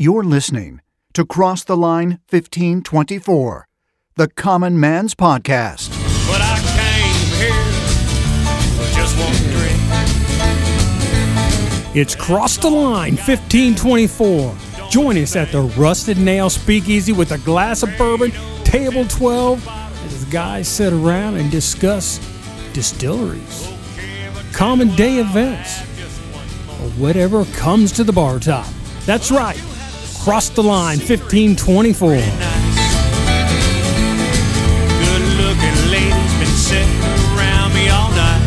You're listening to Cross the Line 1524, the Common Man's Podcast. But I came here just one drink. It's Cross the Line 1524. Join us at the Rusted Nail Speakeasy with a glass of bourbon, table 12, as the guys sit around and discuss distilleries, common day events, or whatever comes to the bar top. That's right. Cross the Line 1524. Good looking ladies been sitting around me all night.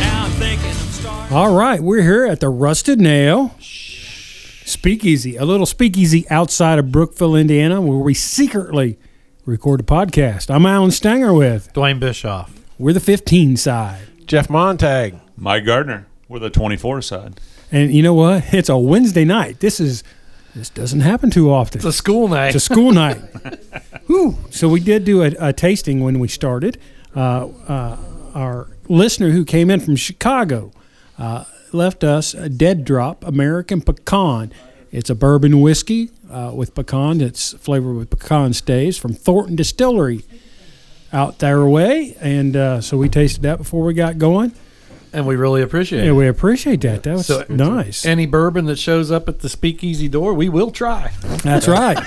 Now I'm thinking I'm starting. All right, we're here at the Rusted Nail Speakeasy, a little speakeasy outside of Brookville, Indiana, where we secretly record a podcast. I'm Alan Stanger with. Duane Bischoff. We're the 15 side. Jeff Montag. Mike Gardner. We're the 24 side. And you know what? It's a Wednesday night. This is this doesn't happen too often. It's a school night. It's a school night. Whew. So we did do a, a tasting when we started. Uh, uh, our listener who came in from Chicago uh, left us a Dead Drop American Pecan. It's a bourbon whiskey uh, with pecan. It's flavored with pecan staves from Thornton Distillery out their way. And uh, so we tasted that before we got going. And we really appreciate Yeah, it. we appreciate that. That was So- nice. Any bourbon that shows up at the speakeasy door, we will try. That's right.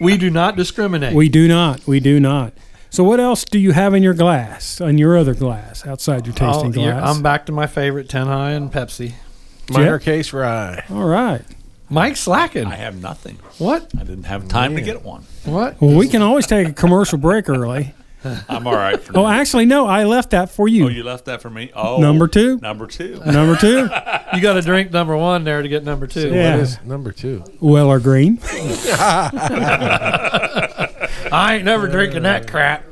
We do not discriminate. We do not. We do not. So what else do you have in your glass, in your other glass, outside your tasting Oh, you're- glass? I'm back to my favorite 10 High and Pepsi. Minor case rye. All right. Mike slacking. I have nothing. What? I didn't have time to get one. What? Well, we can always take a commercial break early. I'm all right for Oh, actually, no, I left that for you. Oh, you left that for me? Oh. Number two? Number two. Number two, You got to drink number one there to get number two. Yeah. What is number two? Weller Green. I ain't never drinking that crap.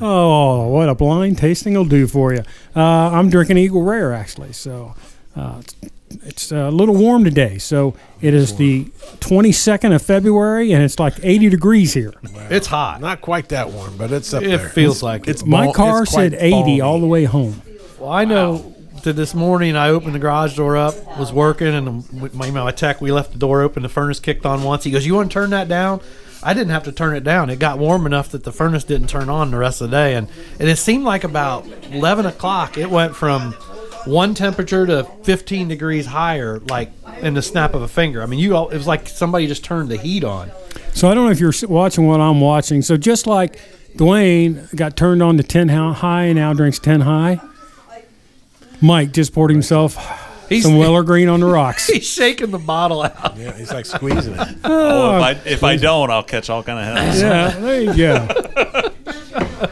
Oh, what a blind tasting will do for you. Uh, I'm drinking Eagle Rare actually, so uh, it's, it's a little warm today. So it is the 22nd of February, and it's like 80 degrees here. It's hot. Not quite that warm, but it's up It there. It feels like it's it. My bal- car it's said 80 balmy. all the way home. Well, I know that this morning I opened the garage door up, was working, and my, my tech, we left the door open. The furnace kicked on once. He goes, "You want to turn that down?" I didn't have to turn it down. It got warm enough that the furnace didn't turn on the rest of the day, and and it seemed like about eleven o'clock. It went from one temperature to 15 degrees higher, like in the snap of a finger. I mean, you all, it was like somebody just turned the heat on. So I don't know if you're watching what I'm watching. So just like Duane got turned on to 10 high and now drinks 10 high, Mike just poured himself He's, some Weller Green on the rocks. he's shaking the bottle out. Yeah, he's like squeezing it. Oh, oh, if I if I don't, I'll catch all kind of hell. Yeah, there you go.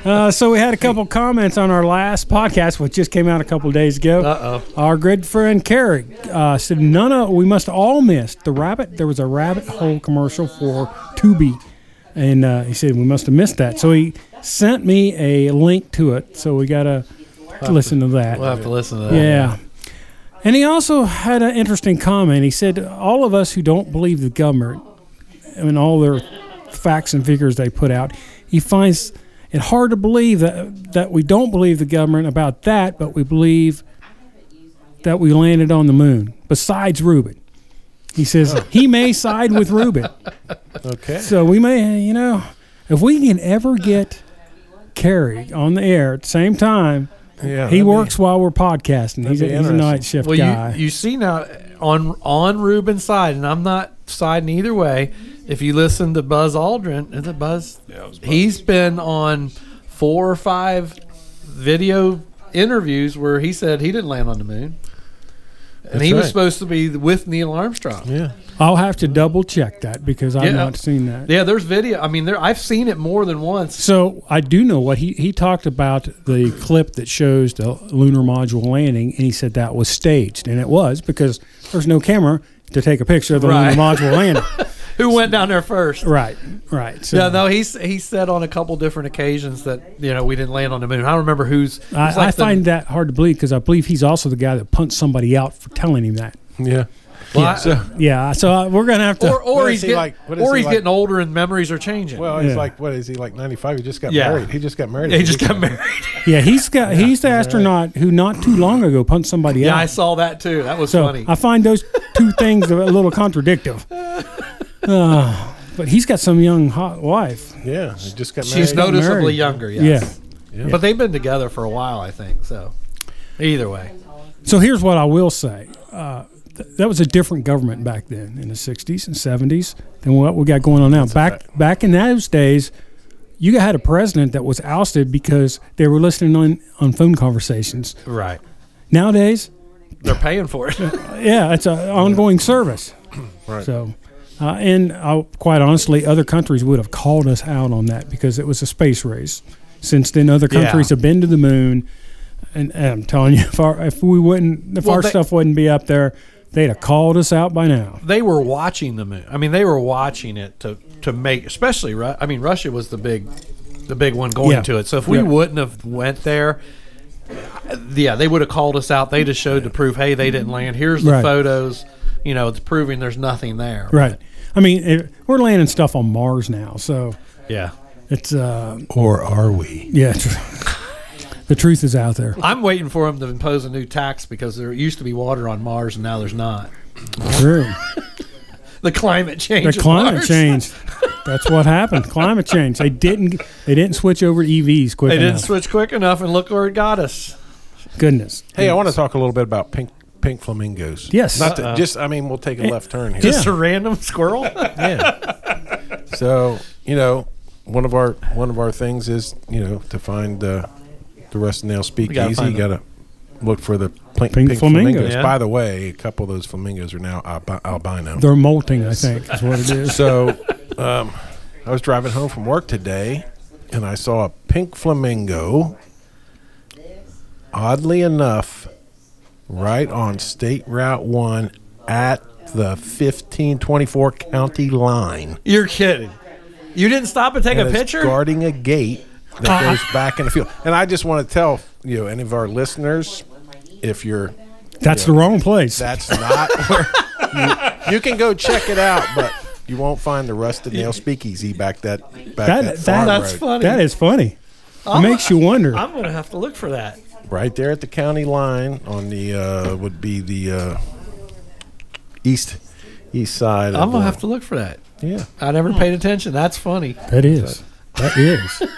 Uh, so we had a couple comments on our last podcast, which just came out a couple days ago. Uh oh. Our good friend Carrick uh, said, "None of we must all missed the rabbit. There was a rabbit hole commercial for Tubi, and uh, he said we must have missed that. So he sent me a link to it. So we gotta listen to that. We'll have to listen to that. Yeah. And he also had an interesting comment. He said, All of us who don't believe the government and all their facts and figures they put out, he finds it hard to believe that, that we don't believe the government about that, but we believe that we landed on the moon, besides Reuben. He says oh. he may side with Reuben. Okay. So we may, you know, if we can ever get Kerry on the air at the same time, Yeah. he that'd be- works while we're podcasting. He's a, he's a night shift Well, guy. you you see now on on Ruben's side, and I'm not siding either way. If you listen to Buzz Aldrin, is it Buzz? Yeah, it was Buzz. He's been on four or five video interviews where he said he didn't land on the moon, and That's he was right. supposed to be with Neil Armstrong. Yeah. I'll have to double check that because I've Yeah. not seen that. Yeah, there's video. I mean, there I've seen it more than once. So I do know what he he talked about the clip that shows the lunar module landing, and he said that was staged, and it was because there's no camera to take a picture of the Right. lunar module landing. Who went down there first? Right, right. So Yeah, no, he's he said on a couple different occasions that you know we didn't land on the moon. I don't remember who's. it I, like I the- find that hard to believe because I believe he's also the guy that punched somebody out for telling him that. Yeah. well, I- So, Yeah, so uh, we're gonna have to. or or he's he getting, like- or he's like? getting older and memories are changing. well, he's Yeah. like, what is he like? Ninety five. He just got Yeah. married. He just got married. he just got married. yeah, he's got he's the astronaut who not too long ago punched somebody Yeah, out. Yeah, I saw that too. That was So funny. I find those two things a little contradictive. Uh, but he's got some young hot wife. Yeah, he just got She's married. noticeably married. younger. Yes. Yeah. But they've been together for a while, I think. So, either way, So here's what I will say. Uh, th- that was a different government back then in the 60s and 70s than what we got going on now. back back in those days, you had a president that was ousted because they were listening on, on phone conversations. right? Nowadays, They're paying for it. yeah, it's an ongoing service. Right. So, uh, and uh, quite honestly, other countries would have called us out on that because it was a space race. Since then, other Yeah. countries have been to the moon, and, and I'm telling you, if our if we wouldn't, if Well, our they- stuff wouldn't be up there, they'd have called us out by now. they were watching the moon. I mean, they were watching it to to make, especially. Ru- I mean, Russia was the big, the big one going Yeah. to it. So if we Yeah. wouldn't have went there, yeah, they would have called us out. They just showed to prove, hey, they didn't land. Here's the Right. photos. You know, it's proving there's nothing there. Right. I mean, it, we're landing stuff on Mars now, so Yeah. it's uh, Or are we? yeah. tr- the truth is out there. I'm waiting for them to impose a new tax because there used to be water on Mars and now there's not. True. The climate change. The of climate Mars. change. That's what happened. Climate change. They didn't. They didn't switch over to EVs quick They didn't enough. switch quick enough, and look where it got us. Goodness. Hey, I want to talk a little bit about pink pink flamingos. Yes. Not to, just. I mean, we'll take a left turn here. Just a random squirrel. yeah. So you know, one of our one of our things is you know to find uh, the Rusted Nail Speakeasy. You got to look for the pink, Pink pink, flamingos. flamingos. Yeah. By the way, a couple of those flamingos are now albi- albino. They're molting. I think is what it is. So, um, I was driving home from work today, and I saw a pink flamingo. Oddly enough, right on State Route One at the fifteen twenty four county line. You're kidding. You didn't stop and take and a it's picture? guarding a gate that uh-huh. goes back in the field. And I just want to tell you know any of our listeners, if you're That's the wrong place. that's not where you, you can go check it out, but you won't find the rusted nail speakeasy back that back That- that, that- farm That's road. funny. that is funny. It makes you wonder. I'm going to have to look for that. Right there at the county line on the uh, would be the uh, east east side. I'm of, going to uh, have to look for that. yeah. I never paid attention. That's funny. That is. That is.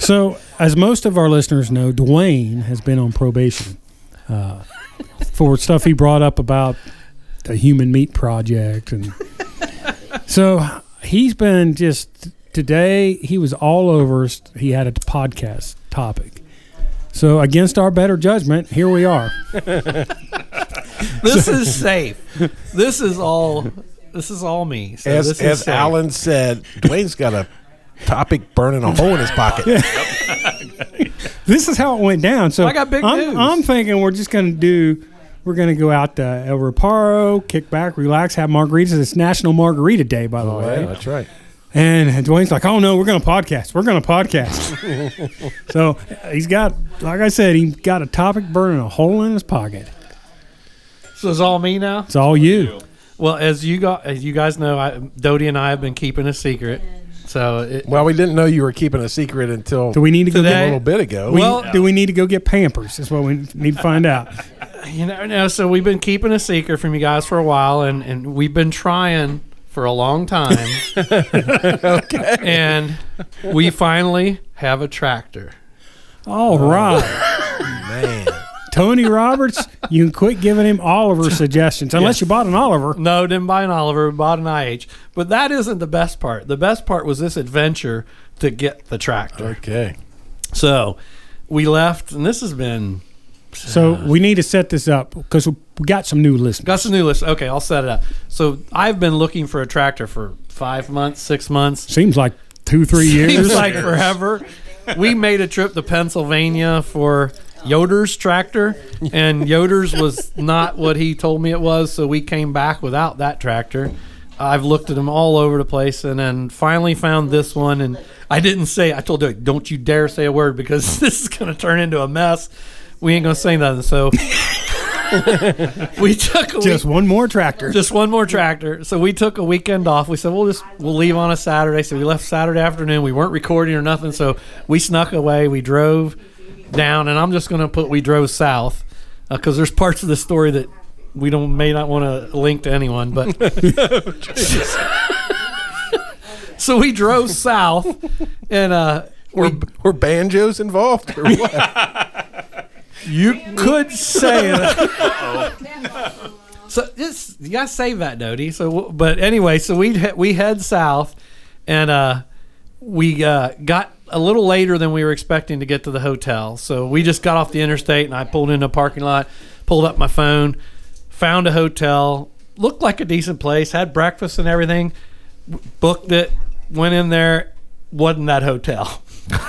So, as most of our listeners know, Duane has been on probation uh, for stuff he brought up about the Human Meat Project, and so he's been just today. He was all over. He had a podcast topic. So, against our better judgment, here we are. This is safe. This is all. This is all me. So As this is as safe. Alan said, Duane's got a topic burning a hole in his pocket. This is how it went down. So I got big I'm, news. I'm thinking we're just going to do. We're going to go out to El Reparo, kick back, relax, have margaritas. It's National Margarita Day, by the oh, way. Yeah, that's right. And Duane's like, "Oh no, we're going to podcast. We're going to podcast." so he's got, like I said, he got a topic burning a hole in his pocket. So it's all me now. It's all you. Well, as you got, as you guys know, I, Doty and I have been keeping a secret. So it, Well, we didn't know you were keeping a secret until Do we need to go get a Today- little bit ago. We, Well- do we need to go get Pampers? That's what we need to find out. you never know. So we've been keeping a secret from you guys for a while, and and we've been trying for a long time. okay. And we finally have a tractor. All uh, right, Man, Tony Roberts, you can quit giving him Oliver suggestions unless you bought an Oliver. No, didn't buy an Oliver, bought an IH. But that isn't the best part. The best part was this adventure to get the tractor. okay. So we left, and this has been So uh, we need to set this up because we got some new listeners. got some new list. Okay, I'll set it up. So I've been looking for a tractor for five months, six months. Seems like two, three years. Seems like forever. We made a trip to Pennsylvania for Yoder's tractor, and Yoder's was not what he told me it was, so we came back without that tractor. I've looked at them all over the place, and then finally found this one. And I didn't say. I told Derek, "Don't you dare say a word because this is going to turn into a mess." We ain't going to say nothing. So we took a Just week- one more tractor. just one more tractor. So we took a weekend off. We said we'll just we'll leave on a Saturday. So we left Saturday afternoon. We weren't recording or nothing. So we snuck away. We drove down, and I'm just going to put we drove south because there's parts of the story that we don't may not want to link to anyone, but so we drove south, and uh, Were, were banjos involved or what? you could say that. so just you gotta save that, Doty. So, but anyway, so we we head south, and uh, we uh, got a little later than we were expecting to get to the hotel. So we just got off the interstate, and I pulled into a parking lot, pulled up my phone, found a hotel, looked like a decent place, had breakfast and everything, booked it, went in there, wasn't that hotel.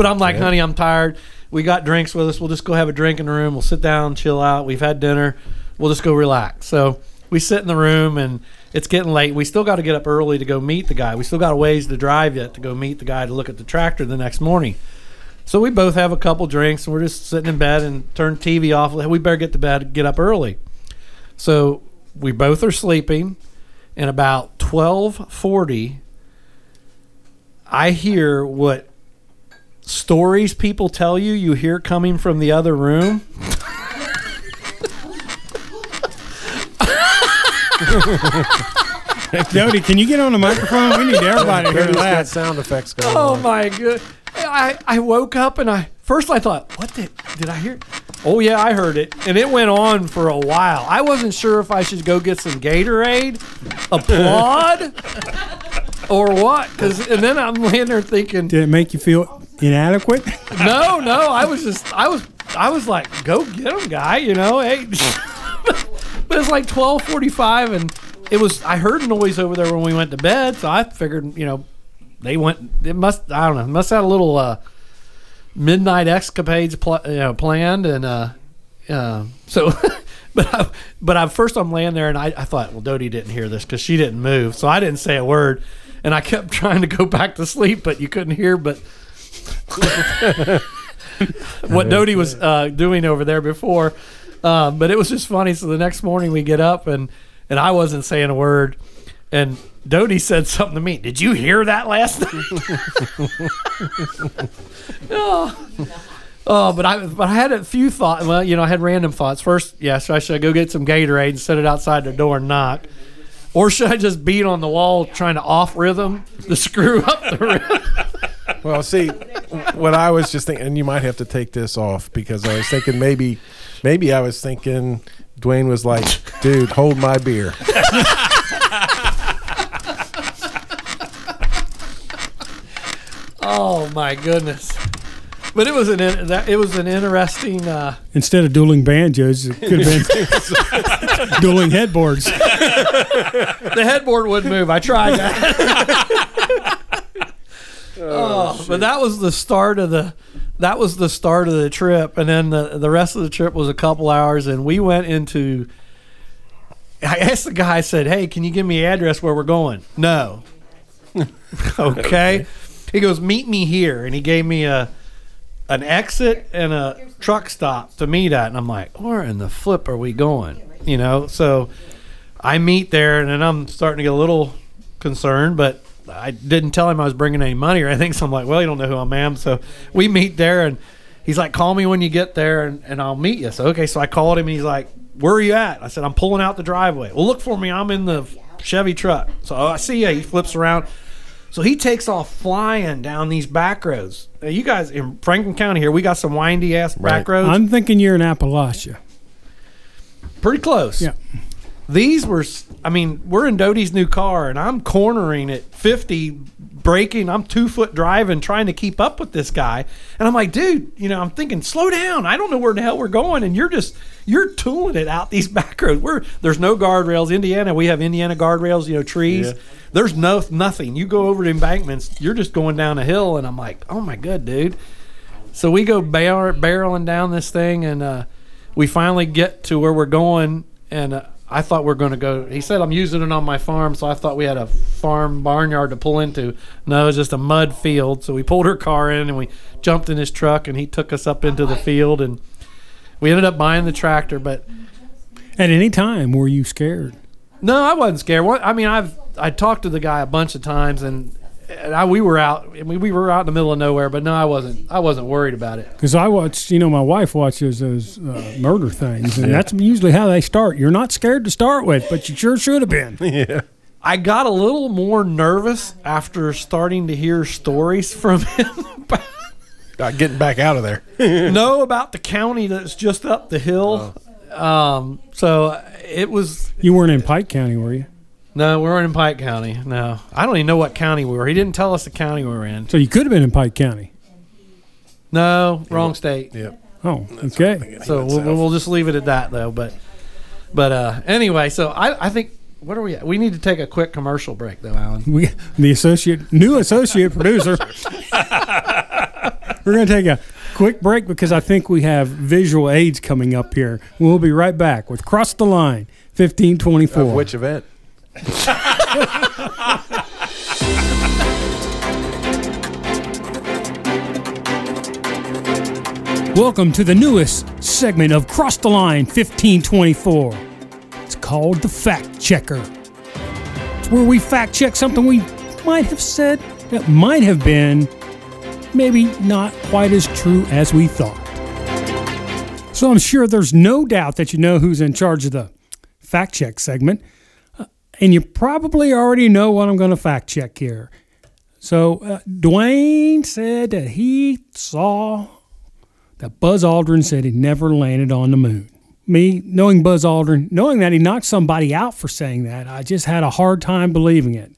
But I'm like, honey, I'm tired. We got drinks with us. We'll just go have a drink in the room. We'll sit down, chill out. We've had dinner. We'll just go relax. So we sit in the room and it's getting late. We still got to get up early to go meet the guy. We still got a ways to drive yet to go meet the guy to look at the tractor the next morning. So we both have a couple drinks and we're just sitting in bed and turn TV off. We better get to bed, get up early. So we both are sleeping. And about twelve forty, I hear what stories people tell you you hear coming from the other room. Jody, can you get on the microphone? We need everybody to hear Cody's got that. sound effects going Oh on. my god! I, I woke up and I first I thought, what did did I hear? Oh yeah, I heard it, and it went on for a while. I wasn't sure if I should go get some Gatorade, applaud, or what. Because and then I'm laying there thinking, Did it make you feel inadequate? no, no. I was just, I was, I was like, go get him, guy. You know, hey. but it's like twelve forty-five, and it was. I heard noise over there when we went to bed, so I figured, you know, they went. It must. I don't know. Must have had a little uh, midnight escapades pl- you know, planned, and uh, uh, so. But I, but I, first I'm laying there and I, I thought, well, Doty didn't hear this because she didn't move, so I didn't say a word, and I kept trying to go back to sleep, but you couldn't hear. But what Doty was uh, doing over there before. Um, but it was just funny. So the next morning we get up and and I wasn't saying a word, and Doty said something to me. Did you hear that last night? oh. Oh, but I but I had a few thoughts. Well, you know, I had random thoughts. First, yeah, so I should I go get some Gatorade and set it outside the door and knock, or should I just beat on the wall trying to off rhythm to screw up the rhythm? Well, see, what I was just thinking, and you might have to take this off because I was thinking maybe, maybe I was thinking Duane was like, dude, hold my beer. Oh my goodness! But it was an in- that it was an interesting. Uh, Instead of dueling banjos, it could have been dueling headboards. the headboard wouldn't move. I tried that. Oh, oh, but that was the start of the that was the start of the trip, and then the the rest of the trip was a couple hours, and we went into. I asked the guy. I said, "Hey, can you give me address where we're going?" No. okay. He goes, "Meet me here," and he gave me a an exit and a truck stop to meet at, and I'm like, "Where in the flip are we going?" You know, so. I meet there, and then I'm starting to get a little concerned, but I didn't tell him I was bringing any money or anything. So I'm like, well, you don't know who I am. So we meet there, and he's like, call me when you get there, and, and I'll meet you. So, okay. So I called him, and he's like, where are you at? I said, I'm pulling out the driveway. Well, look for me. I'm in the Chevy truck. So oh, I see you. He flips around. So he takes off flying down these back roads. Now, you guys in Franklin County here, we got some windy ass back roads. I'm thinking you're in Appalachia. pretty close. Yeah. These were, I mean, we're in Doty's new car, and I'm cornering at 50, braking. I'm two foot driving, trying to keep up with this guy. And I'm like, dude, you know, I'm thinking, slow down. I don't know where the hell we're going. And you're just, you're tooling it out these back roads. We're, there's no guardrails. Indiana, we have Indiana guardrails, you know, trees. Yeah. There's no, nothing. You go over the embankments, you're just going down a hill. And I'm like, oh my God, dude. So we go bar- barreling down this thing, and uh, we finally get to where we're going. And uh, I thought we are going to go. He said I'm using it on my farm, so I thought we had a farm barnyard to pull into. No, it's just a mud field. So we pulled her car in, and we jumped in his truck, and he took us up into the field, and we ended up buying the tractor. But At any time, were you scared? no, I wasn't scared. I mean, I've I talked to the guy a bunch of times, and and I, we were out. I mean, we were out in the middle of nowhere, but no, I wasn't. I wasn't worried about it. Because I watched, you know, my wife watches those uh, murder things, and that's usually how they start. You're not scared to start with, but you sure should have been. yeah. I got a little more nervous after starting to hear stories from him. about- Not getting back out of there. know about the county that's just up the hill. Um, so it was You weren't in Pike County, were you? No, we weren't in Pike County. No, I don't even know what county we were. He didn't tell us the county we were in. So you could have been in Pike County. No, wrong state. Yep. Oh, okay. So we'll, we'll just leave it at that though. But but uh, anyway, so I, I think what are we at? We need to take a quick commercial break though, Alan. We the associate new associate producer. We're going to take a quick break because I think we have visual aids coming up here. We'll be right back with Cross the Line 1524. Of which event? Welcome to the newest segment of Cross the Line 1524. It's called the Fact Checker. It's where we fact check something we might have said that might have been maybe not quite as true as we thought. So I'm sure there's no doubt that you know who's in charge of the fact check segment. And you probably already know what I'm going to fact check here. So uh, Duane said that he saw that Buzz Aldrin said he never landed on the moon. Me, knowing Buzz Aldrin, knowing that he knocked somebody out for saying that, I just had a hard time believing it.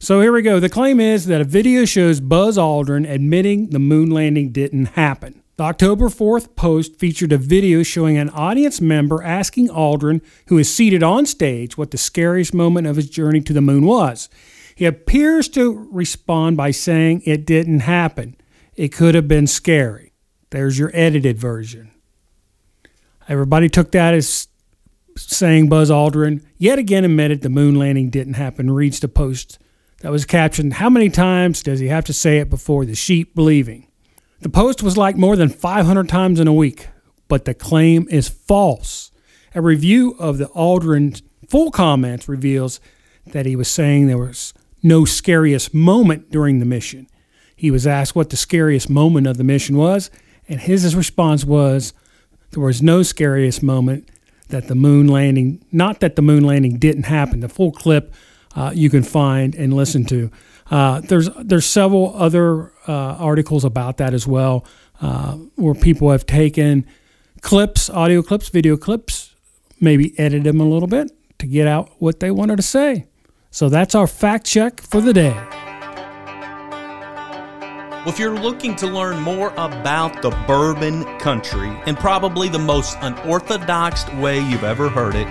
So here we go. The claim is that a video shows Buzz Aldrin admitting the moon landing didn't happen. The October 4th post featured a video showing an audience member asking Aldrin, who is seated on stage, what the scariest moment of his journey to the moon was. He appears to respond by saying it didn't happen. It could have been scary. There's your edited version. Everybody took that as saying Buzz Aldrin yet again admitted the moon landing didn't happen. Reads the post that was captioned, How many times does he have to say it before the sheep believing? The post was liked more than 500 times in a week, but the claim is false. A review of the Aldrin's full comments reveals that he was saying there was no scariest moment during the mission. He was asked what the scariest moment of the mission was, and his response was there was no scariest moment that the moon landing, not that the moon landing didn't happen. The full clip uh, you can find and listen to. Uh, there's there's several other uh, articles about that as well, uh, where people have taken clips, audio clips, video clips, maybe edited them a little bit to get out what they wanted to say. So that's our fact check for the day. Well, if you're looking to learn more about the bourbon country and probably the most unorthodox way you've ever heard it,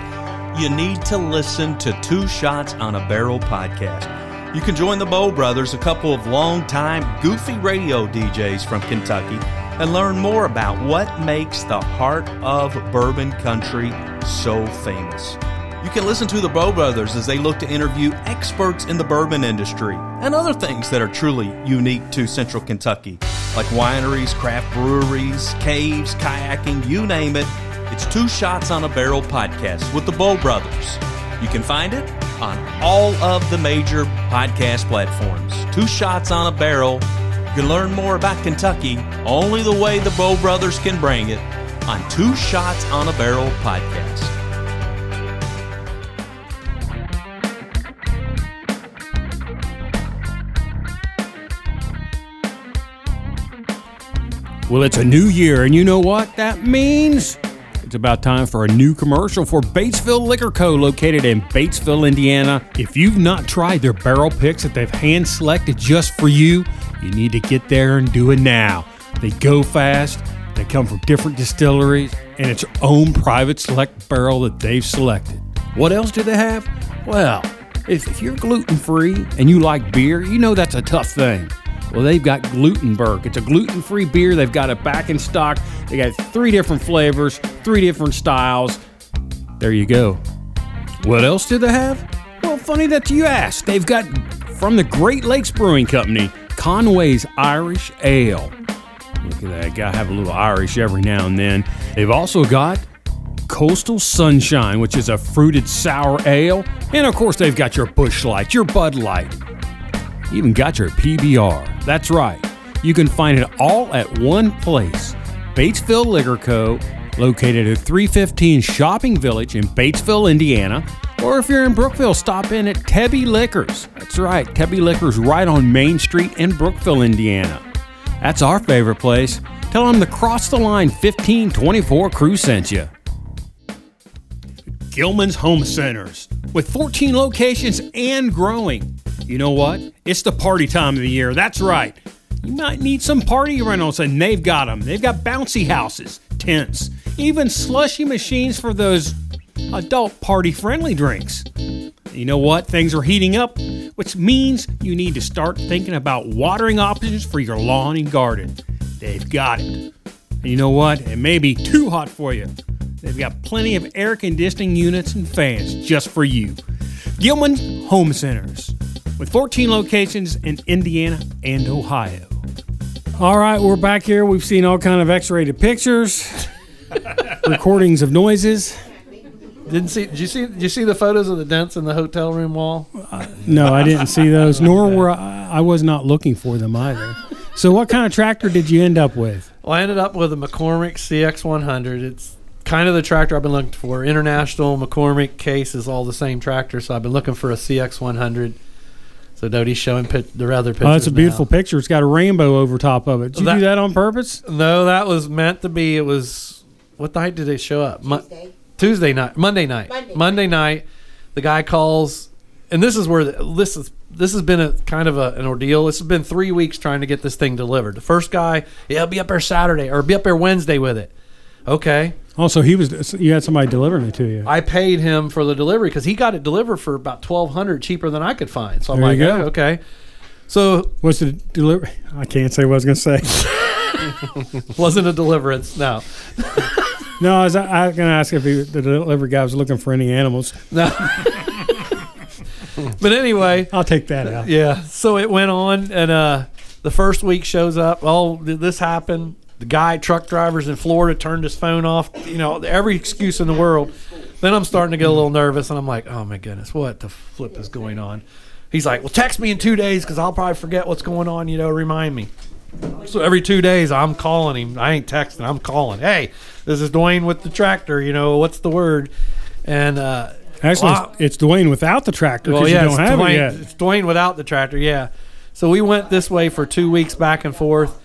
you need to listen to Two Shots on a Barrel podcast. You can join the Bow Brothers, a couple of longtime goofy radio DJs from Kentucky, and learn more about what makes the heart of bourbon country so famous. You can listen to the Bow Brothers as they look to interview experts in the bourbon industry and other things that are truly unique to Central Kentucky, like wineries, craft breweries, caves, kayaking, you name it. It's Two Shots on a Barrel podcast with the Bow Brothers. You can find it on all of the major podcast platforms. Two Shots on a Barrel. You can learn more about Kentucky only the way the Bow Brothers can bring it on Two Shots on a Barrel podcast. Well, it's a new year, and you know what that means? It's about time for a new commercial for Batesville Liquor Co., located in Batesville, Indiana. If you've not tried their barrel picks that they've hand selected just for you, you need to get there and do it now. They go fast, they come from different distilleries, and it's your own private select barrel that they've selected. What else do they have? Well, if, you're gluten free and you like beer, you know that's a tough thing. Well, they've got Glutenberg. It's a gluten free beer. They've got it back in stock. They got three different flavors, three different styles. There you go. What else do they have? Well, funny that you asked. They've got from the Great Lakes Brewing Company, Conway's Irish Ale. Look at that. Gotta have a little Irish every now and then. They've also got Coastal Sunshine, which is a fruited sour ale. And of course, they've got your Busch Light, your Bud Light. Even got your PBR. That's right. You can find it all at one place Batesville Liquor Co., located at 315 Shopping Village in Batesville, Indiana. Or if you're in Brookville, stop in at Tebby Liquors. That's right, Tebby Liquors right on Main Street in Brookville, Indiana. That's our favorite place. Tell them the Cross the Line 1524 crew sent you. Gilman's Home Centers with 14 locations and growing. You know what? It's the party time of the year. That's right. You might need some party rentals, and they've got them. They've got bouncy houses, tents, even slushy machines for those adult party friendly drinks. You know what? Things are heating up, which means you need to start thinking about watering options for your lawn and garden. They've got it. And you know what? It may be too hot for you. They've got plenty of air conditioning units and fans just for you. Gilman Home Centers with 14 locations in Indiana and Ohio. All right, we're back here. We've seen all kind of X-rated pictures, recordings of noises. Didn't see? Did you see? Did you see the photos of the dents in the hotel room wall? Uh, no, I didn't see those, nor were I, I was not looking for them either. So, what kind of tractor did you end up with? Well, I ended up with a McCormick CX100. It's kind of the tractor I've been looking for. International McCormick case is all the same tractor, so I've been looking for a CX100. So Doty's showing pit, the other pictures. Oh, that's a beautiful now. picture. It's got a rainbow over top of it. Did you That- do that on purpose? No, that was meant to be. It was what night did they show up? Mo- Tuesday night, Monday night, Monday, night. The guy calls, and this is where the, this is. This has been a kind of a, an ordeal. This has been three weeks trying to get this thing delivered. The first guy, yeah, I'll be up there Saturday or be up there Wednesday with it. Okay, Also, he was. You had somebody delivering it to you. I paid him for the delivery because he got it delivered for about twelve hundred cheaper than I could find. So I'm There like, oh, okay. So Was the delivery? I can't say what I was going to say. wasn't a deliverance. No, no, I was, I was going to ask if he, the delivery guy was looking for any animals. no. but anyway, I'll take that out. Yeah. So it went on, and uh, the first week shows up. Oh, did this happen? The guy, truck drivers in Florida, turned his phone off. You know, every excuse in the world. Then I'm starting to get a little nervous, and I'm like, oh my goodness, what the flip is going on? He's like, well, text me in two days because I'll probably forget what's going on. You know, remind me. So every two days, I'm calling him. I ain't texting. I'm calling. Hey, this is Duane with the tractor. You know, what's the word? And uh, Actually, wow. it's, it's Duane without the tractor because Well, you yeah, don't have Duane, it yet. It's Duane without the tractor, yeah. So we went this way for two weeks back and forth.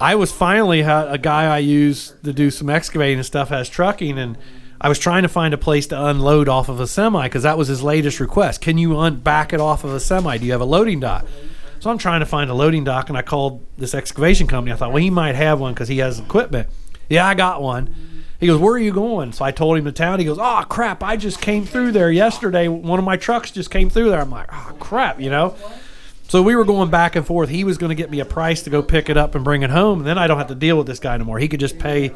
I was finally a guy I use to do some excavating and stuff has trucking, and I was trying to find a place to unload off of a semi because that was his latest request. Can you un- back it off of a semi? Do you have a loading dock? So I'm trying to find a loading dock, and I called this excavation company. I thought, well, he might have one because he has equipment. Yeah, I got one. He goes, "Where are you going?" So I told him the town. He goes, "Oh crap! I just came through there yesterday. One of my trucks just came through there." I'm like, "Oh crap!" You know. So we were going back and forth. He was going to get me a price to go pick it up and bring it home, and then I don't have to deal with this guy anymore. He could just pay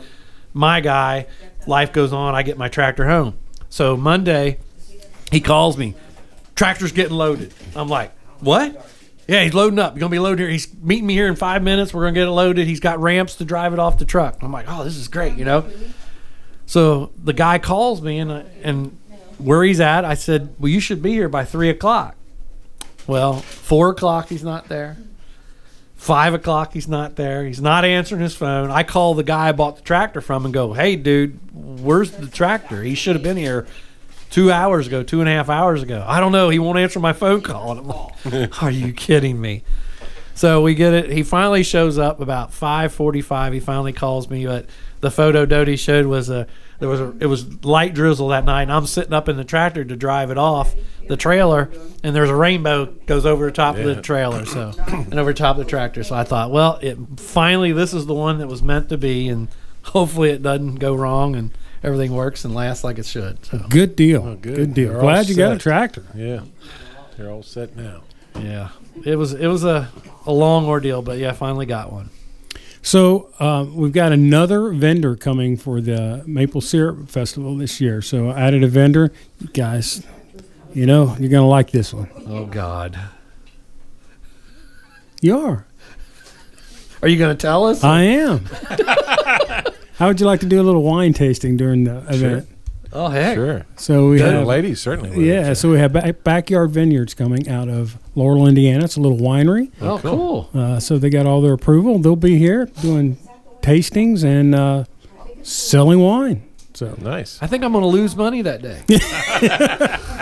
my guy. Life goes on. I get my tractor home. So Monday, he calls me. Tractor's getting loaded. I'm like, what? Yeah, he's loading up. You're gonna be loaded here. He's meeting me here in five minutes. We're gonna get it loaded. He's got ramps to drive it off the truck. I'm like, oh, this is great, you know. So the guy calls me and I, and where he's at, I said, well, you should be here by three o'clock. Well, four o'clock, he's not there. Five o'clock, he's not there. He's not answering his phone. I call the guy I bought the tractor from and go, hey, dude, where's the tractor? He should have been here two hours ago, two and a half hours ago. I don't know. He won't answer my phone call. And I'm like, are you kidding me? So we get it. He finally shows up about five forty-five. He finally calls me, but the photo Doty showed was a there was a it was light drizzle that night, and I'm sitting up in the tractor to drive it off the trailer, and there's a rainbow goes over the top of the trailer, so and over top of the tractor. So I thought, well, it finally this is the one that was meant to be, and hopefully it doesn't go wrong and everything works and lasts like it should. So Good deal. Oh, good. good. deal. They're Glad you got a tractor. Yeah, they're all set now. yeah, it was it was a a long ordeal, but yeah, I finally got one. So um, we've got another vendor coming for the Maple Syrup Festival this year. So I added a vendor. You guys, you know, you're gonna like this one. Oh God. You are. Are you going to tell us? I am. How would you like to do a little wine tasting during the event? Oh heck. Sure. So we The have ladies certainly. yeah. So we have back, backyard vineyards coming out of Laurel, Indiana. It's a little winery. Oh cool. Uh, so they got all their approval. They'll be here doing tastings and uh, selling wine. So Nice. I think I'm going to lose money that day.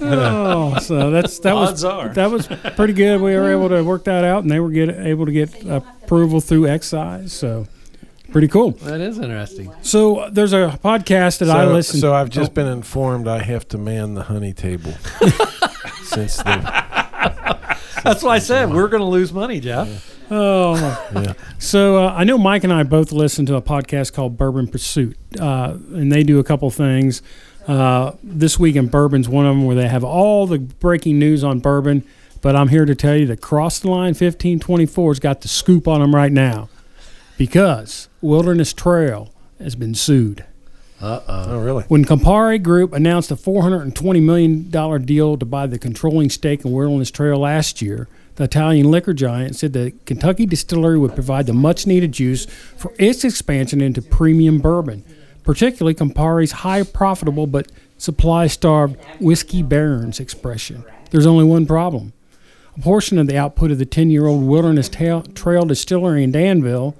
oh, so that's that was are. that was pretty good. We were able to work that out, and they were get able to get approval through excise. So pretty cool. that is interesting. So uh, there's a podcast that I so, listen. so I've just oh, been informed I have to man the honey table since the That's why I said we're going to lose money, Jeff. Oh, yeah. So uh, I know Mike and I both listen to a podcast called Bourbon Pursuit, uh, and they do a couple things. Uh, this week in bourbon's one of them where they have all the breaking news on bourbon. But I'm here to tell you that Cross the Line 1524's got the scoop on them right now because Wilderness Trail has been sued. Uh oh Oh, really? When Campari Group announced a $420 million deal to buy the controlling stake in Wilderness Trail last year, the Italian liquor giant said that Kentucky Distillery would provide the much needed juice for its expansion into premium bourbon, particularly Campari's high profitable but supply starved whiskey barons expression. There's only one problem. A portion of the output of the 10 year old Wilderness Trail, Trail Distillery in Danville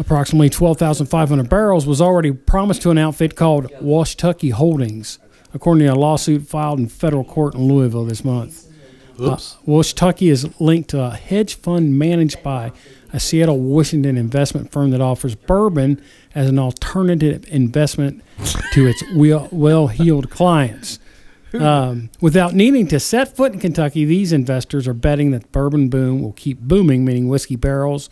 approximately 12,500 barrels, was already promised to an outfit called Washtubby Holdings, according to a lawsuit filed in federal court in Louisville this month. Oops. Uh, Washtubby is linked to a hedge fund managed by a Seattle, Washington investment firm that offers bourbon as an alternative investment to its well heeled clients. Um, without needing to set foot in Kentucky, these investors are betting that the bourbon boom will keep booming, meaning whiskey barrels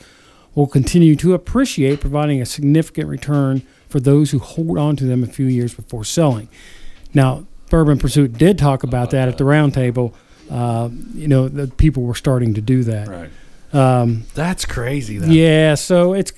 will continue to appreciate, providing a significant return for those who hold on to them a few years before selling. Now, Bourbon Pursuit did talk about that at the roundtable. Uh, you know, the people were starting to do that. Right. Um, That's crazy. Though. yeah, so it's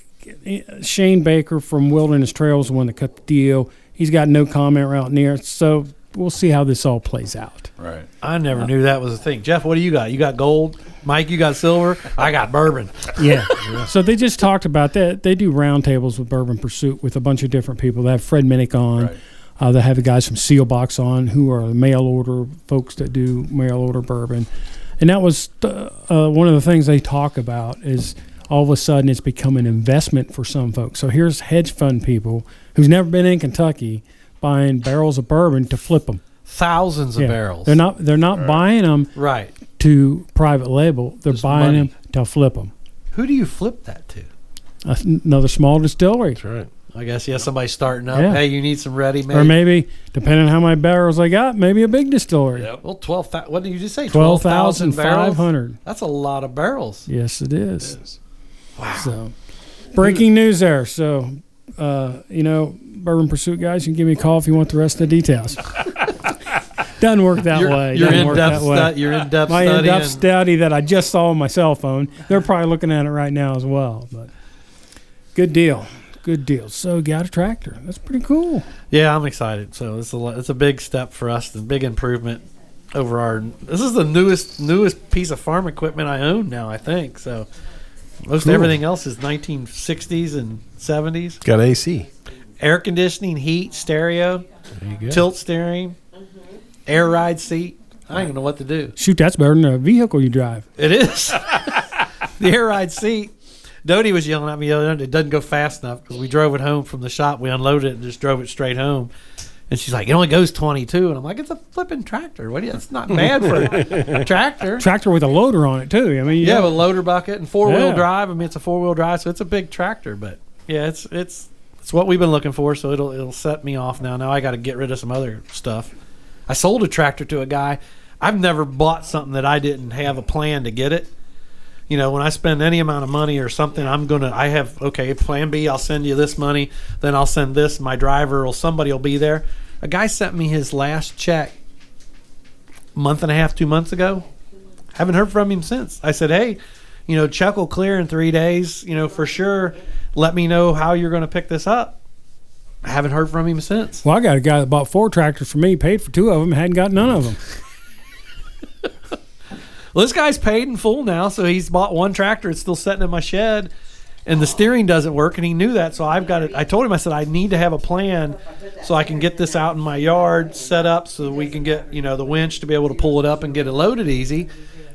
Shane Baker from Wilderness Trails, the one that cut the deal. He's got no comment right near. So we'll see how this all plays out. Right. I never knew that was a thing. Jeff, what do you got? You got gold. Mike, you got silver. I got bourbon. Yeah. so they just talked about that. They do roundtables with Bourbon Pursuit with a bunch of different people. They have Fred Minnick on. Right. Uh, they have the guys from Seelbach's on, who are mail order folks that do mail order bourbon. And that was uh, uh, one of the things they talk about is all of a sudden it's become an investment for some folks. So here's hedge fund people who's never been in Kentucky buying barrels of bourbon to flip them. Thousands of barrels. They're not they're not buying them right. to private label. They're Just buying money. them to flip them. Who do you flip that to? Another small distillery. That's right. I guess yeah, somebody starting up. Yeah. Hey, you need some ready made. Or maybe, depending on how many barrels I got, maybe a big distillery. Yep. well, twelve. thou- What did you just say? 12,500. 12,500 That's a lot of barrels. Yes, it is. Wow. So, breaking news there. So, uh, you know, Bourbon Pursuit guys, you can give me a call if you want the rest of the details. Doesn't work that Your, way. your in depth. that. Stu- your in depth My study. in-depth study that I just saw on my cell phone. They're probably looking at it right now as well. But good deal. Good deal. So, got a tractor. That's pretty cool. Yeah, I'm excited. So it's a it's a big step for us, The big improvement over our. This is the newest newest piece of farm equipment I own now. I think so. Most Cool. everything else is 1960s and 70s. Got AC. Air conditioning, heat, stereo, There you go. tilt steering, air ride seat. I don't even know what to do. Shoot, that's better than a vehicle you drive. It is the air ride seat. Doty was yelling at me. the other It doesn't go fast enough because we drove it home from the shop. We unloaded it and just drove it straight home. And she's like, "It only goes 22." And I'm like, "It's a flipping tractor. What? Do you, it's not bad for a tractor." Tractor with a loader on it, too. I mean, you Yeah, know- with loader bucket and four wheel Yeah. drive. I mean, it's a four wheel drive, so it's a big tractor. But yeah, it's it's it's what we've been looking for. So it'll it'll set me off now. Now I got to get rid of some other stuff. I sold a tractor to a guy. I've never bought something that I didn't have a plan to get it. You know, when I spend any amount of money or something, I'm gonna. I have okay. Plan B. I'll send you this money. Then I'll send this. My driver or somebody will be there. A guy sent me his last check a month and a half, two months ago. Haven't heard from him since. I said, hey, you know, check will clear in three days. You know, for sure. Let me know how you're going to pick this up. I haven't heard from him since. Well, I got a guy that bought four tractors for me, paid for two of them, hadn't got none of them. Well, this guy's paid in full now, so he's bought one tractor. It's still sitting in my shed. and the steering doesn't work, and he knew that. So I've got it. I told him I said I need to have a plan so I can get this out in my yard set up so that we can get you know the winch to be able to pull it up and get it loaded easy.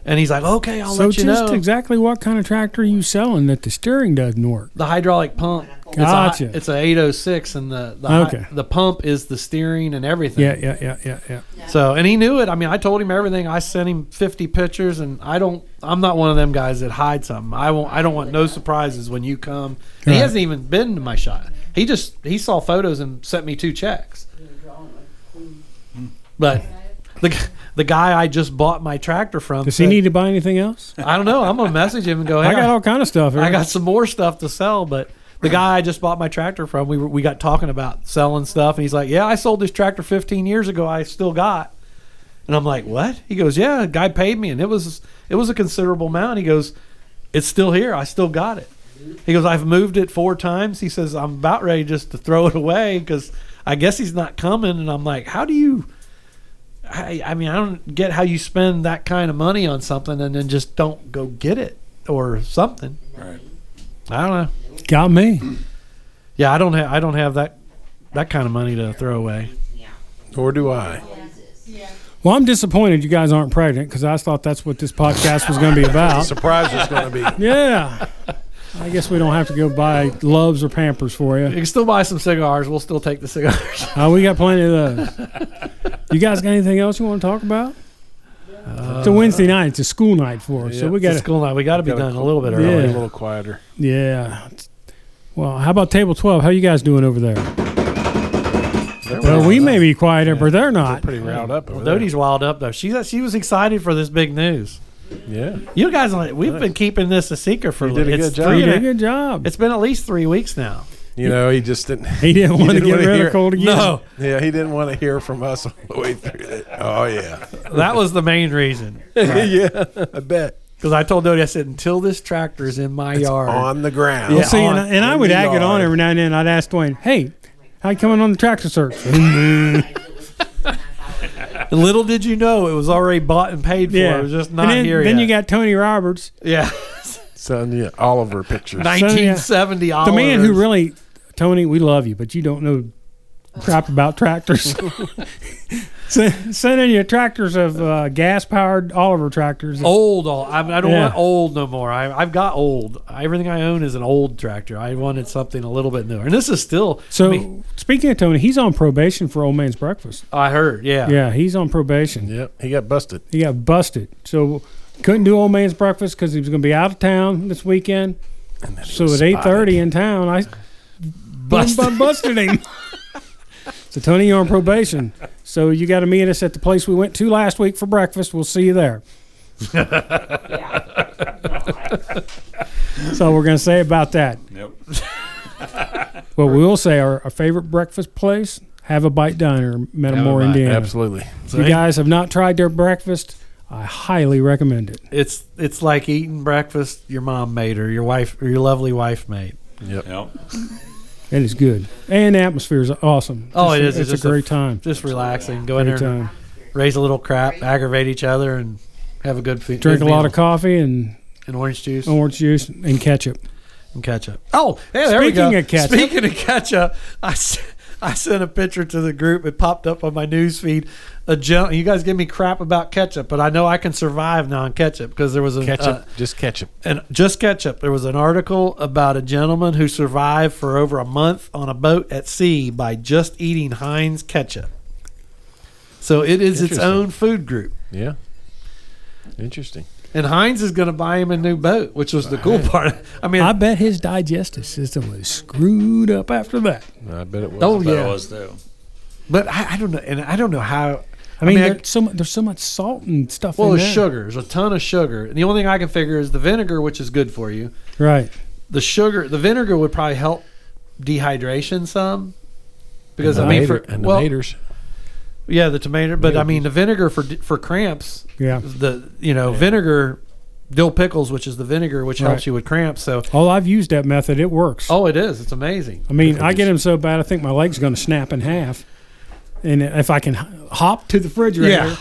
And he's like, okay, I'll So let you just know. exactly what kind of tractor are you selling that the steering doesn't work? the hydraulic pump. Gotcha. It's a, 806, and the the, hi- Okay. the pump is the steering and everything. Yeah, yeah, yeah, yeah, yeah. So, and he knew it. I mean, I told him everything. I sent him 50 pictures, and I don't. I'm not one of them guys that hide something. I won't. I don't want no surprises when you come. And He hasn't even been to my shot. He just he saw photos and sent me two checks. But the the guy I just bought my tractor from. Does he need to buy anything else? I don't know. I'm gonna message him and go. Hey, I got all kind of stuff. Here. I got some more stuff to sell, but the guy I just bought my tractor from, we were, we got talking about selling stuff, and he's like, "Yeah, I sold this tractor 15 years ago. I still got." And I'm like, "What?" He goes, "Yeah, a guy paid me, and it was it was a considerable amount." He goes, "It's still here. I still got it." He goes, "I've moved it four times." He says, "I'm about ready just to throw it away because I guess he's not coming." And I'm like, "How do you?" I, I mean, I don't get how you spend that kind of money on something and then just don't go get it or something. Right. I don't know. Got me. Yeah, I don't have I don't have that that kind of money to throw away. Or do I? Well, I'm disappointed you guys aren't pregnant because I thought that's what this podcast was going to be about. Surprise is going to be. Yeah. I guess we don't have to go buy Luvs or Pampers for You you. can still buy some cigars. We'll still take the cigars. Uh, we got plenty of those. You guys got anything else you want to talk about? it's a Wednesday night. It's a school night for us, so we got to. school night. We got to be Gotta done a little bit A early. Yeah. little quieter. Yeah. Well, how about table twelve? How you guys doing over there? Well, we may be quieter, but they're not. Pretty riled up. Over there. Doty's wild up though. She's she was excited for this big news. Yeah. You guys, uh, we've been keeping this a secret for. You did a it's good job. three You did a a- good job. It's been at least three weeks now. You know, he just didn't. He didn't want to didn't get wanna rid hear- of cold again. No, Yeah, he didn't want to hear from us all the way through it. Oh yeah. that was the main reason. yeah, I bet. Because I told Doty, I said, until this tractor is in my yard, On the ground. Well, Yeah, see, and, on- I- and I would the ag it on every now and then. I'd ask Duane, "Hey, how you coming on the tractor search?" little did you know it was already bought and paid for. It was just not and then, here Then yet. you got Tony Roberts, yeah, Sending you Oliver pictures. 1970 the man who really, Tony, we love you, but you don't know crap about tractors. Send- Sending you tractors of uh, gas-powered Oliver tractors. old. All I, I don't Yeah. want old no more. I, I've got old. Everything I own is an old tractor. I wanted something a little bit newer, and this is still. So, I, mean, speaking of Tony, he's on probation for Old Man's Breakfast. I heard. Yeah. Yeah, he's on probation. Yep, he got busted. He got busted. So couldn't do Old Man's Breakfast because he was going to be out of town this weekend. So at eight thirty in town, I busted, Busted. busted him. so Tony, you're on probation. So you got to meet us at the place we went to last week for breakfast. We'll see you there. so we're going to say about that. Yep. Well, we will say our, our favorite breakfast place, Have a Bite Diner, Metamora, Bite, Indiana. Absolutely. If you guys have not tried their breakfast, I highly recommend it. It's it's like eating breakfast your mom made or your wife or your lovely wife made. Yep. Yep. It is good, and the atmosphere is awesome. Oh, Just it is. It's, It's a just a- great time. Just relaxing. Go in there, time. raise a little crap, aggravate each other, and have a good fe- Drink a good lot meal. of coffee and and orange juice orange juice and ketchup. and ketchup. Oh, hey, there we Speaking go. of ketchup- Speaking of ketchup, I, I sent a picture to the group. It popped up on my news feed. A gen- you guys give me crap about ketchup, but I know I can survive non ketchup because there was a Ketchup. uh, just ketchup. and just ketchup. There was an article about a gentleman who survived for over a month on a boat at sea by just eating Heinz ketchup. So it is its own food group. Yeah. Interesting. And Heinz is going to buy him a new boat, which was the cool part. I mean, I bet his digestive system was screwed up after that. I bet it was. Oh, But yeah. it was too. but I, I don't know, and I don't know how. I mean, I- there's so there's so much salt and stuff well, in there's there. sugar. There's a ton of sugar. And the only thing I can figure is the vinegar, which is good for you. Right. The sugar, the vinegar would probably help dehydration some. Because and I the mean, for mater- and the well, maters. Yeah, the tomato. But I mean, the vinegar for for cramps. Yeah. The you know vinegar, dill pickles, which is the vinegar, which helps you with cramps. So Oh, I've used that method. It works. oh, it is. It's amazing. I mean, I get them so bad, I think my leg's going to snap in half. And if I can hop to the refrigerator, Yeah.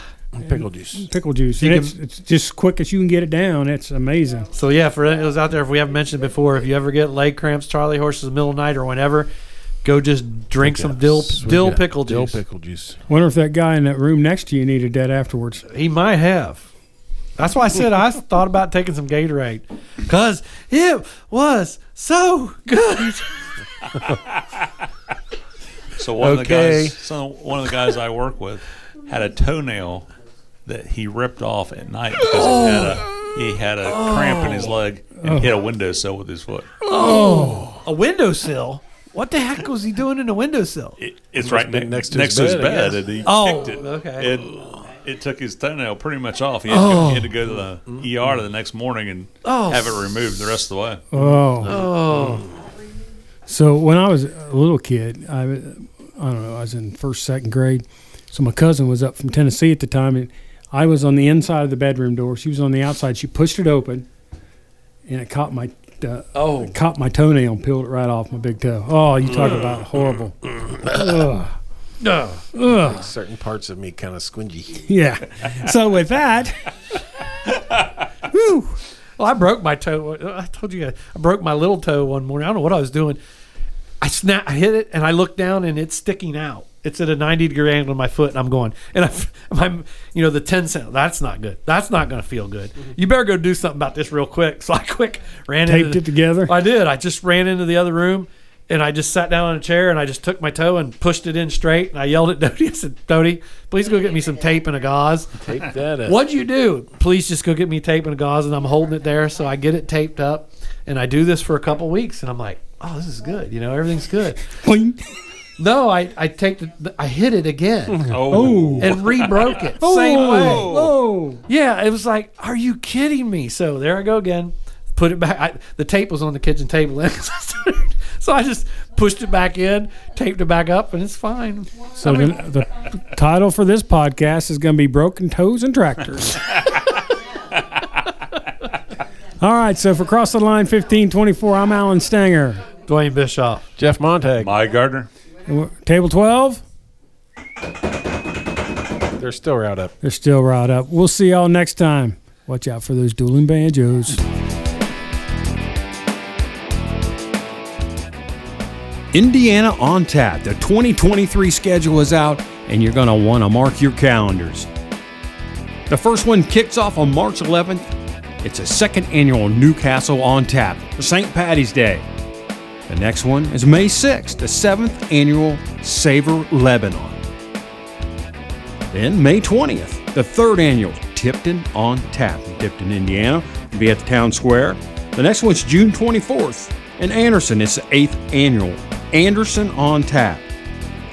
Pickle juice. pickle juice. You And can- it's, it's just quick as you can get it down. It's amazing. So yeah, for those out there, if we haven't mentioned it before, if you ever get leg cramps, Charlie horses, middle of the night or whenever, go just drink some dill Sweet dill guy. pickle Dill juice. pickle juice. Wonder if that guy in that room next to you needed that afterwards. He might have. That's why I said I thought about taking some Gatorade because it was so good. So one of the Okay. guys, so one of the guys I work with, had a toenail that he ripped off at night because he had a oh. he had a cramp in his leg and oh. hit a windowsill with his foot. Oh, a windowsill. What the heck was he doing in the windowsill? It, it's right ne- next to next his to his bed, I bed, and he Oh, kicked it. okay. It, it took his toenail pretty much off. He had, to, go, he had to go to the ER the next morning and Oh. have it removed the rest of the way. Oh. Oh, So when I was a little kid, I, I don't know, I was in first, second grade. So my cousin was up from Tennessee at the time, and I was on the inside of the bedroom door. She was on the outside. She pushed it open, and it caught my uh, oh, caught my toenail and peeled it right off my big toe. Oh, you talk about horrible. Ugh. no. Ugh. Certain parts of me kind of squingy. Yeah. So with that, whew, Well, I broke my toe. I told you I broke my little toe one morning. I don't know what I was doing. I snap, I hit it, and I look down, and it's sticking out. It's at a ninety degree angle on my foot, and I'm going, and I, I'm, you know, the ten cent. That's not good. That's not going to feel good. Mm-hmm. You better go do something about this real quick. So I quick ran taped into it together. I did. I just ran into the other room and I just sat down on a chair and I just took my toe and pushed it in straight. And I yelled at Doty. I said, Doty, please go get me some tape and a gauze. Take that up. What'd you do? Please just go get me tape and a gauze. And I'm holding it there. So I get it taped up and I do this for a couple weeks. And I'm like, oh, this is good. You know, everything's good. No, I, I take the, I hit it again Oh, oh. and re-broke it. Oh. Same way. Oh. Yeah, it was like, are you kidding me? So there I go again. Put it back. I, the tape was on the kitchen table, so I just pushed it back in, taped it back up, and it's fine. So the, the title for this podcast is going to be Broken Toes and Tractors. All right, so for Cross the Line 1524, I'm Alan Stanger. Duane Bischoff. Jeff Montag. my Gardner. Table 12, They're still right up. they're still right up. We'll see y'all next time. Watch out for those dueling banjos. Indiana on tap. The 2023 schedule is out, and you're going to want to mark your calendars. The first one kicks off on March 11th. It's a second annual Newcastle on tap for St. Patty's Day. The next one is May 6th, the seventh annual Savor Lebanon. Then May 20th, the third annual Tipton on Tap in Tipton, Indiana, will be at the town square. The next one's June 24th in Anderson. It's the eighth annual Anderson on Tap.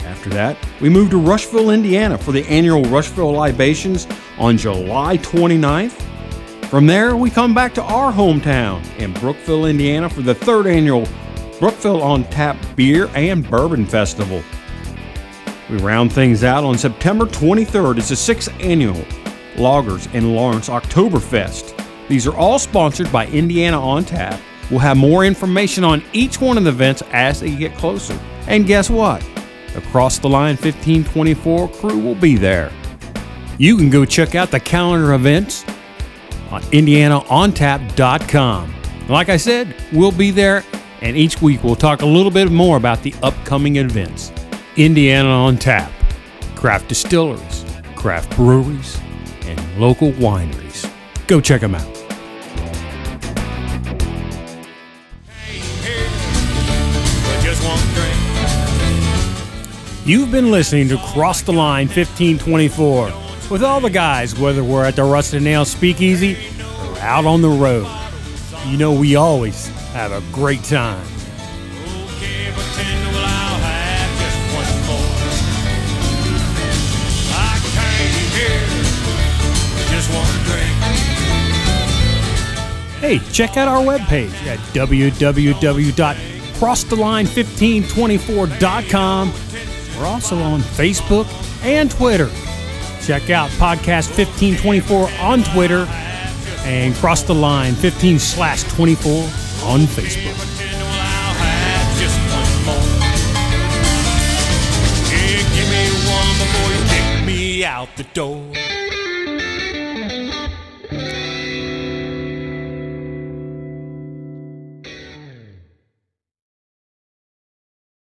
After that, we move to Rushville, Indiana for the annual Rushville Libations on July 29th. From there, we come back to our hometown in Brookville, Indiana for the third annual Brookville on Tap Beer and Bourbon Festival. We round things out on September 23rd. It's the sixth annual Loggers in Lawrence Oktoberfest. These are all sponsored by Indiana On Tap. We'll have more information on each one of the events as they get closer. And guess what? Across the Line 1524 crew will be there. You can go check out the calendar events on IndianaOnTap.com. Like I said, we'll be there, and each week we'll talk a little bit more about the upcoming events. Indiana on Tap, craft distilleries, craft breweries, and local wineries. Go check them out. You've been listening to Cross the Line 1524 with all the guys, whether we're at the Rusted Nail Speakeasy or out on the road. You know, we always have a great time. Hey, check out our webpage at www.crosstheline1524.com. We're also on Facebook and Twitter. Check out Podcast 1524 on Twitter and Cross the Line 15 slash 24 on Facebook.